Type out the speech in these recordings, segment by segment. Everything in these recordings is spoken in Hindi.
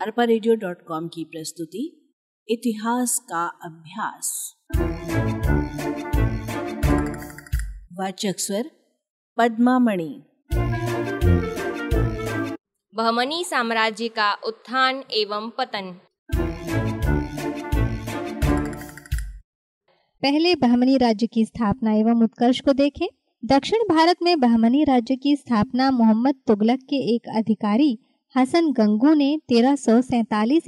अरपा रेडियो डॉट कॉम की प्रस्तुति इतिहास का अभ्यास। वाचक स्वर पद्मा मणि बहमनी साम्राज्य का उत्थान एवं पतन। पहले बहमनी राज्य की स्थापना एवं उत्कर्ष को देखें। दक्षिण भारत में बहमनी राज्य की स्थापना मोहम्मद तुगलक के एक अधिकारी हसन गंगू ने तेरह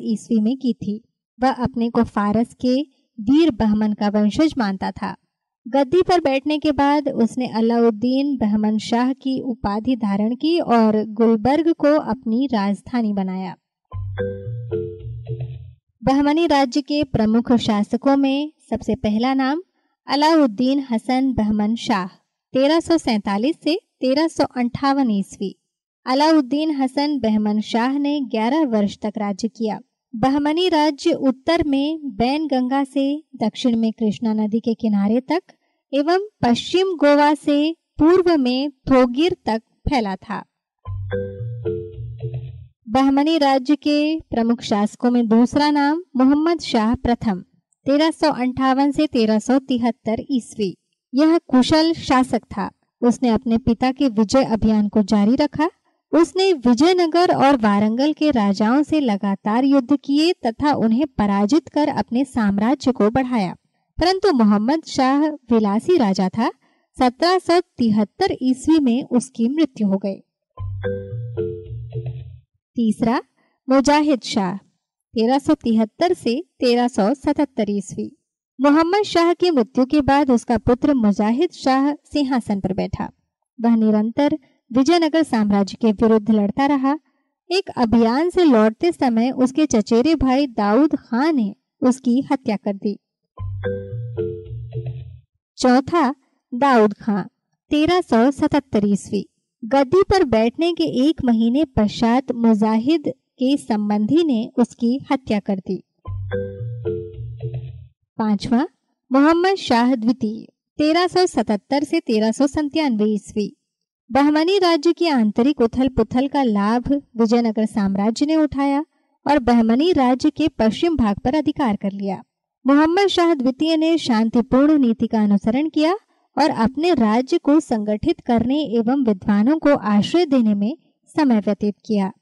ईस्वी में की थी। वह अपने को फारस के वीर बहमन का वंशज मानता था। गद्दी पर बैठने के बाद उसने अलाउद्दीन बहमन शाह की उपाधि धारण की और गुलबर्ग को अपनी राजधानी बनाया। बहमनी राज्य के प्रमुख शासकों में सबसे पहला नाम अलाउद्दीन हसन बहमन शाह तेरह से तेरह ईस्वी, अलाउद्दीन हसन बहमन शाह ने 11 वर्ष तक राज्य किया। बहमनी राज्य उत्तर में बैन गंगा से, दक्षिण में कृष्णा नदी के किनारे तक एवं पश्चिम गोवा से पूर्व में थोगिर तक फैला था। बहमनी राज्य के प्रमुख शासकों में दूसरा नाम मोहम्मद शाह प्रथम, तेरह से तेरह ईस्वी। यह कुशल शासक था। उसने अपने पिता के विजय अभियान को जारी रखा। उसने विजयनगर और वारंगल के राजाओं से लगातार युद्ध किए तथा उन्हें पराजित कर अपने साम्राज्य को बढ़ाया। परंतु मोहम्मद शाह विलासी राजा था। सत्रह सौ तिहत्तर ईस्वी में उसकी मृत्यु हो गई। तीसरा, मुजाहिद शाह, तेरह सौ तिहत्तर से तेरह सौ सतहत्तर ईस्वी। मोहम्मद शाह की मृत्यु के बाद उसका पुत्र मुजाहिद शाह सिंहासन पर बैठा। वह निरंतर विजयनगर साम्राज्य के विरुद्ध लड़ता रहा। एक अभियान से लौटते समय उसके चचेरे भाई दाऊद खान ने उसकी हत्या कर दी। चौथा, दाऊद खान, तेरह सौ सतहत्तर ईस्वी। गद्दी पर बैठने के एक महीने पश्चात मुजाहिद के संबंधी ने उसकी हत्या कर दी। पांचवा, मोहम्मद शाह द्वितीय 1377 से तेरह सौ ईस्वी। बहमनी राज्य की आंतरिक उथल पुथल का लाभ विजयनगर साम्राज्य ने उठाया और बहमनी राज्य के पश्चिम भाग पर अधिकार कर लिया। मोहम्मद शाह द्वितीय ने शांतिपूर्ण नीति का अनुसरण किया और अपने राज्य को संगठित करने एवं विद्वानों को आश्रय देने में समय व्यतीत किया।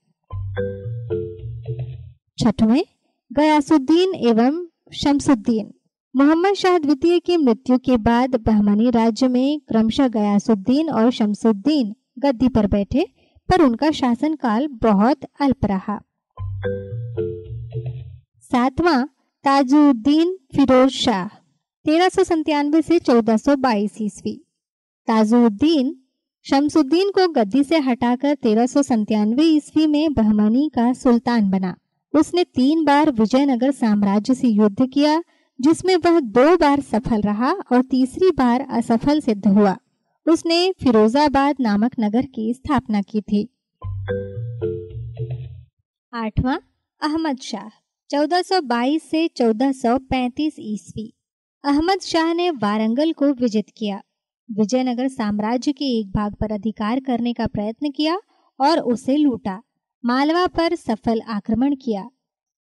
छठवें, गयासुद्दीन एवं शमसुद्दीन। मोहम्मद शाह द्वितीय की मृत्यु के बाद बहमनी राज्य में क्रमशः गयासुद्दीन और शमसुद्दीन गद्दी पर बैठे, पर उनका शासनकाल बहुत अल्प रहा। सातवां, ताजुद्दीन फिरोज शाह, तेरह सौ संतानवे से चौदह सौ बाईस ईस्वी। ताजुद्दीन, शमसुद्दीन को गद्दी से हटाकर तेरह ईस्वी में बहमनी का सुल्तान बना। उसने तीन बार विजयनगर साम्राज्य से युद्ध किया जिसमें वह दो बार सफल रहा और तीसरी बार असफल सिद्ध हुआ। उसने फिरोजाबाद नामक नगर की स्थापना की थी। आठवां, अहमद शाह 1422 से 1435 ईस्वी। अहमद शाह ने वारंगल को विजित किया। विजयनगर साम्राज्य के एक भाग पर अधिकार करने का प्रयत्न किया और उसे लूटा। मालवा पर सफल आक्रमण किया।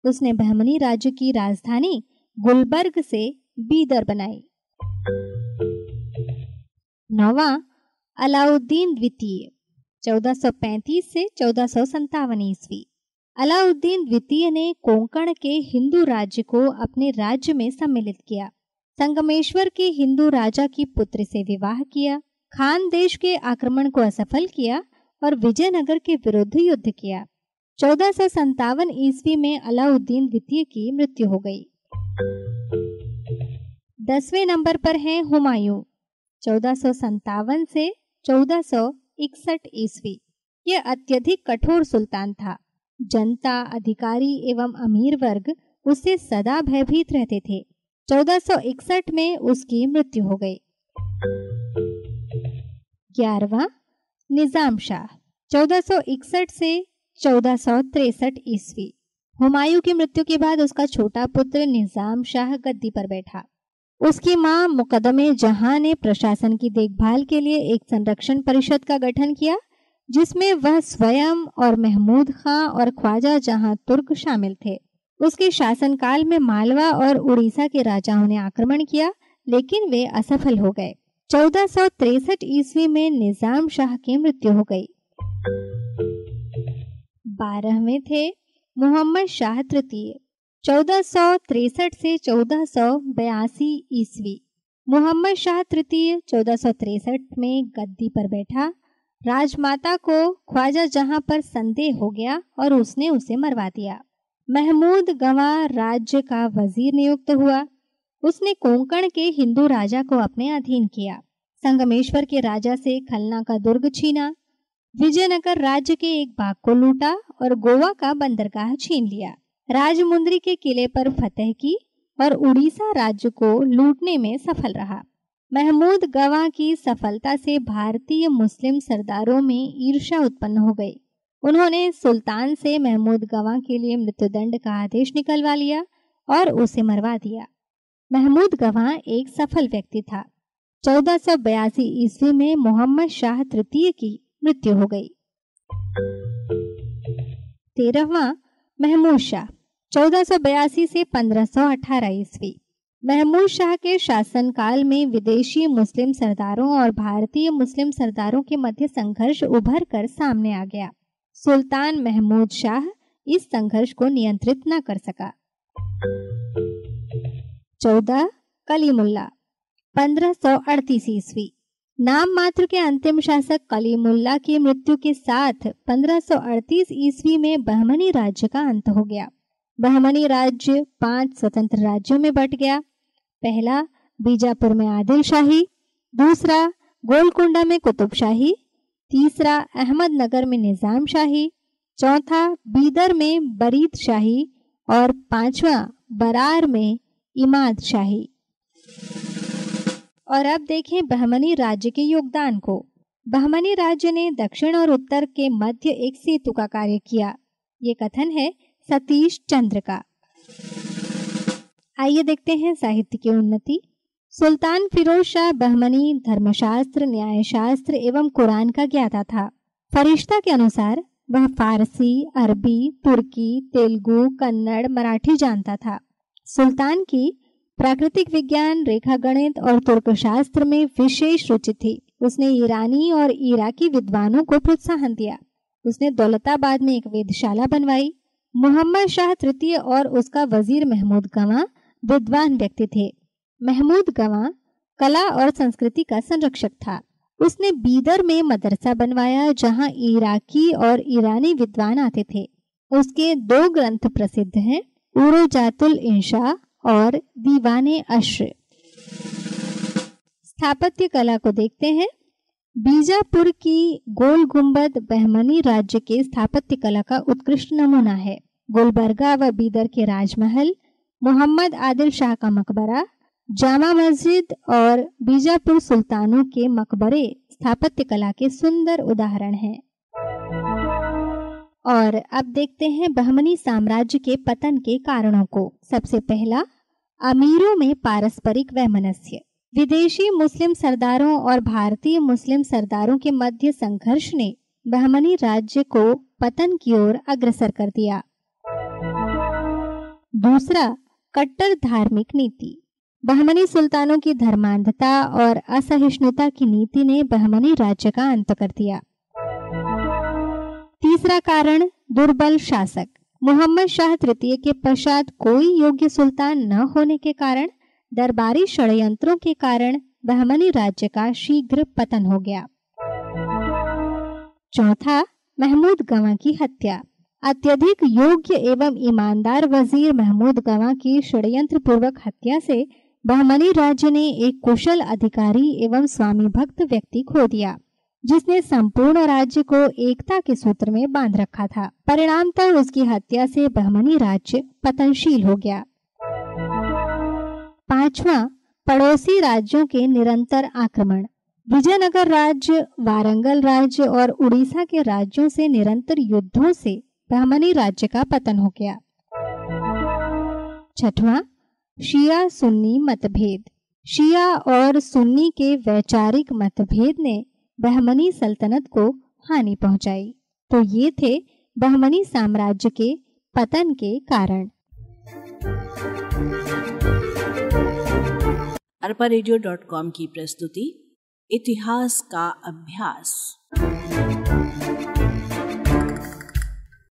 उसने बहमनी राज्य की राजधानी गुलबर्ग से बीदर बनाई। नवा, अलाउद्दीन द्वितीय 1435 से चौदह ईस्वी। अलाउद्दीन द्वितीय ने कोंकण के हिंदू राज्य को अपने राज्य में सम्मिलित किया। संगमेश्वर के हिंदू राजा की पुत्र से विवाह किया, खान देश के आक्रमण को असफल किया और विजयनगर के विरुद्ध युद्ध किया। चौदह ईस्वी में अलाउद्दीन द्वितीय की मृत्यु हो गई। दसवें नंबर पर है हुमायूं, चौदह सौ चौदह ईस्वी। यह अत्यधिक कठोर सुल्तान था। जनता, अधिकारी एवं अमीर वर्ग उससे सदा भयभीत रहते थे। 1461 में उसकी मृत्यु हो गई। ग्यारहवा, निज़ाम शाह 1461 से चौदह ईस्वी। हुमायूं की मृत्यु के बाद उसका छोटा पुत्र निज़ाम शाह गद्दी पर बैठा। उसकी माँ मुकदमे जहाँ ने प्रशासन की देखभाल के लिए एक संरक्षण परिषद का गठन किया, जिसमें वह स्वयं और महमूद खां और ख्वाजा जहाँ तुर्क शामिल थे। उसके शासनकाल में मालवा और उड़ीसा के राजाओं ने आक्रमण किया, लेकिन वे असफल हो गए। चौदह सौ तिरसठ ईस्वी में निज़ाम शाह की मृत्यु हो गई। बारहवें थे मोहम्मद शाह तृतीय, चौदह सौ तिरसठ से चौदह सौ बयासी ईस्वी। मोहम्मद शाह तृतीय, चौदह सौ तिरसठ में गद्दी पर बैठा। राजमाता को ख्वाजा जहाँ पर संदेह हो गया और उसने उसे मरवा दिया। महमूद गवा राज्य का वज़ीर नियुक्त हुआ। उसने कोंकण के हिंदू राजा को अपने अधीन किया। संगमेश्वर के राजा से खलना का दुर्ग छीना। विजयनगर राज्य के एक बाग को लूटा और गोवा का बंदरगाह छीन लिया। राजमुंद्री के किले पर फतेह की और उड़ीसा राज्य को लूटने में सफल रहा। महमूद गवा की सफलता से भारतीय मुस्लिम सरदारों में ईर्ष्या उत्पन्न हो गई। उन्होंने सुल्तान से महमूद गवा के लिए मृत्युदंड का आदेश निकलवा लिया और उसे मरवा दिया। महमूद गवाह एक सफल व्यक्ति था। चौदह ईस्वी में मोहम्मद शाह तृतीय की मृत्यु हो गई। तेरहवा महमूद शाह, चौदह से पंद्रह ईस्वी। महमूद शाह के शासनकाल में विदेशी मुस्लिम सरदारों और भारतीय मुस्लिम सरदारों के मध्य संघर्ष उभर कर सामने आ गया। सुल्तान महमूद शाह इस संघर्ष को नियंत्रित न कर सका। चौदह, कलीमुल्ला, पंद्रह सौ अड़तीस ईस्वी। नाम मात्र के अंतिम शासक कलीमुल्ला की मृत्यु के साथ 1538 ईस्वी में बहमनी राज्य का अंत हो गया। बहमनी राज्य पाँच स्वतंत्र राज्यों में बट गया। पहला, बीजापुर में आदिल शाही दूसरा, गोलकुंडा में कुतुब शाही तीसरा, अहमदनगर में निज़ाम शाही चौथा, बीदर में बरीद शाही और पांचवा, बरार में इमाद शाही और अब देखें बहमनी राज्य के योगदान को। बहमनी राज्य ने दक्षिण और उत्तर के मध्य एक सेतु का कार्य किया। ये कथन है सतीश चंद्र का। आइए देखते हैं साहित्य की उन्नति। सुल्तान फिरोज शाह बहमनी धर्मशास्त्र, न्यायशास्त्र एवं कुरान का ज्ञाता था। फरिश्ता के अनुसार वह फारसी, अरबी, तुर्की, तेलुगु, कन्नड़, मराठी जानता था। सुल्तान की प्राकृतिक विज्ञान रेखा गणित और तुर्क शास्त्र में विशेष रुचि थी। उसने ईरानी और इराकी विद्वानों को प्रोत्साहन दिया। उसने दौलताबाद में एक वेदशाला बनवाई। मोहम्मद शाह तृतीय और उसका वज़ीर महमूद गवा विद्वान व्यक्ति थे। महमूद गवा कला और संस्कृति का संरक्षक था। उसने बीदर में मदरसा बनवाया, जहाँ इराकी और ईरानी विद्वान आते थे। उसके दो ग्रंथ प्रसिद्ध हैं, उरोजातुल इंशा और दीवाने अश्र। स्थापत्य कला को देखते हैं। बीजापुर की गोल गुंबद बहमनी राज्य के स्थापत्य कला का उत्कृष्ट नमूना है। गुलबर्गा व बीदर के राजमहल, मोहम्मद आदिल शाह का मकबरा, जामा मस्जिद और बीजापुर सुल्तानों के मकबरे स्थापत्य कला के सुंदर उदाहरण हैं। और अब देखते हैं बहमनी साम्राज्य के पतन के कारणों को। सबसे पहला, अमीरों में पारस्परिक वैमनस्य। विदेशी मुस्लिम सरदारों और भारतीय मुस्लिम सरदारों के मध्य संघर्ष ने बहमनी राज्य को पतन की ओर अग्रसर कर दिया। दूसरा, कट्टर धार्मिक नीति। बहमनी सुल्तानों की धर्मांधता और असहिष्णुता की नीति ने बहमनी राज्य का अंत कर दिया। तीसरा कारण दुर्बल शासक। मोहम्मद शाह तृतीय के पश्चात कोई योग्य सुल्तान न होने के कारण, दरबारी षड्यंत्रों के कारण बहमनी राज्य का शीघ्र पतन हो गया। चौथा, महमूद गवा की हत्या। अत्यधिक योग्य एवं ईमानदार वज़ीर महमूद गवा की षड्यंत्र पूर्वक हत्या से बहमनी राज्य ने एक कुशल अधिकारी एवं स्वामी भक्त व्यक्ति खो दिया। जिसने संपूर्ण राज्य को एकता के सूत्र में बाँध रखा था। परिणामतः उसकी हत्या से बहमनी राज्य पतनशील हो गया। पांचवा, पड़ोसी राज्यों के निरंतर आक्रमण। विजयनगर राज्य, वारंगल राज्य और उड़ीसा के राज्यों से निरंतर युद्धों से बहमनी राज्य का पतन हो गया। छठवां, शिया सुन्नी मतभेद। शिया और सुन्नी के वैचारिक मतभेद ने बहमनी सल्तनत को हानि पहुंचाई। तो ये थे बहमनी साम्राज्य के पतन के कारण। अरपा रेडियो डॉट कॉम की प्रस्तुति, इतिहास का अभ्यास।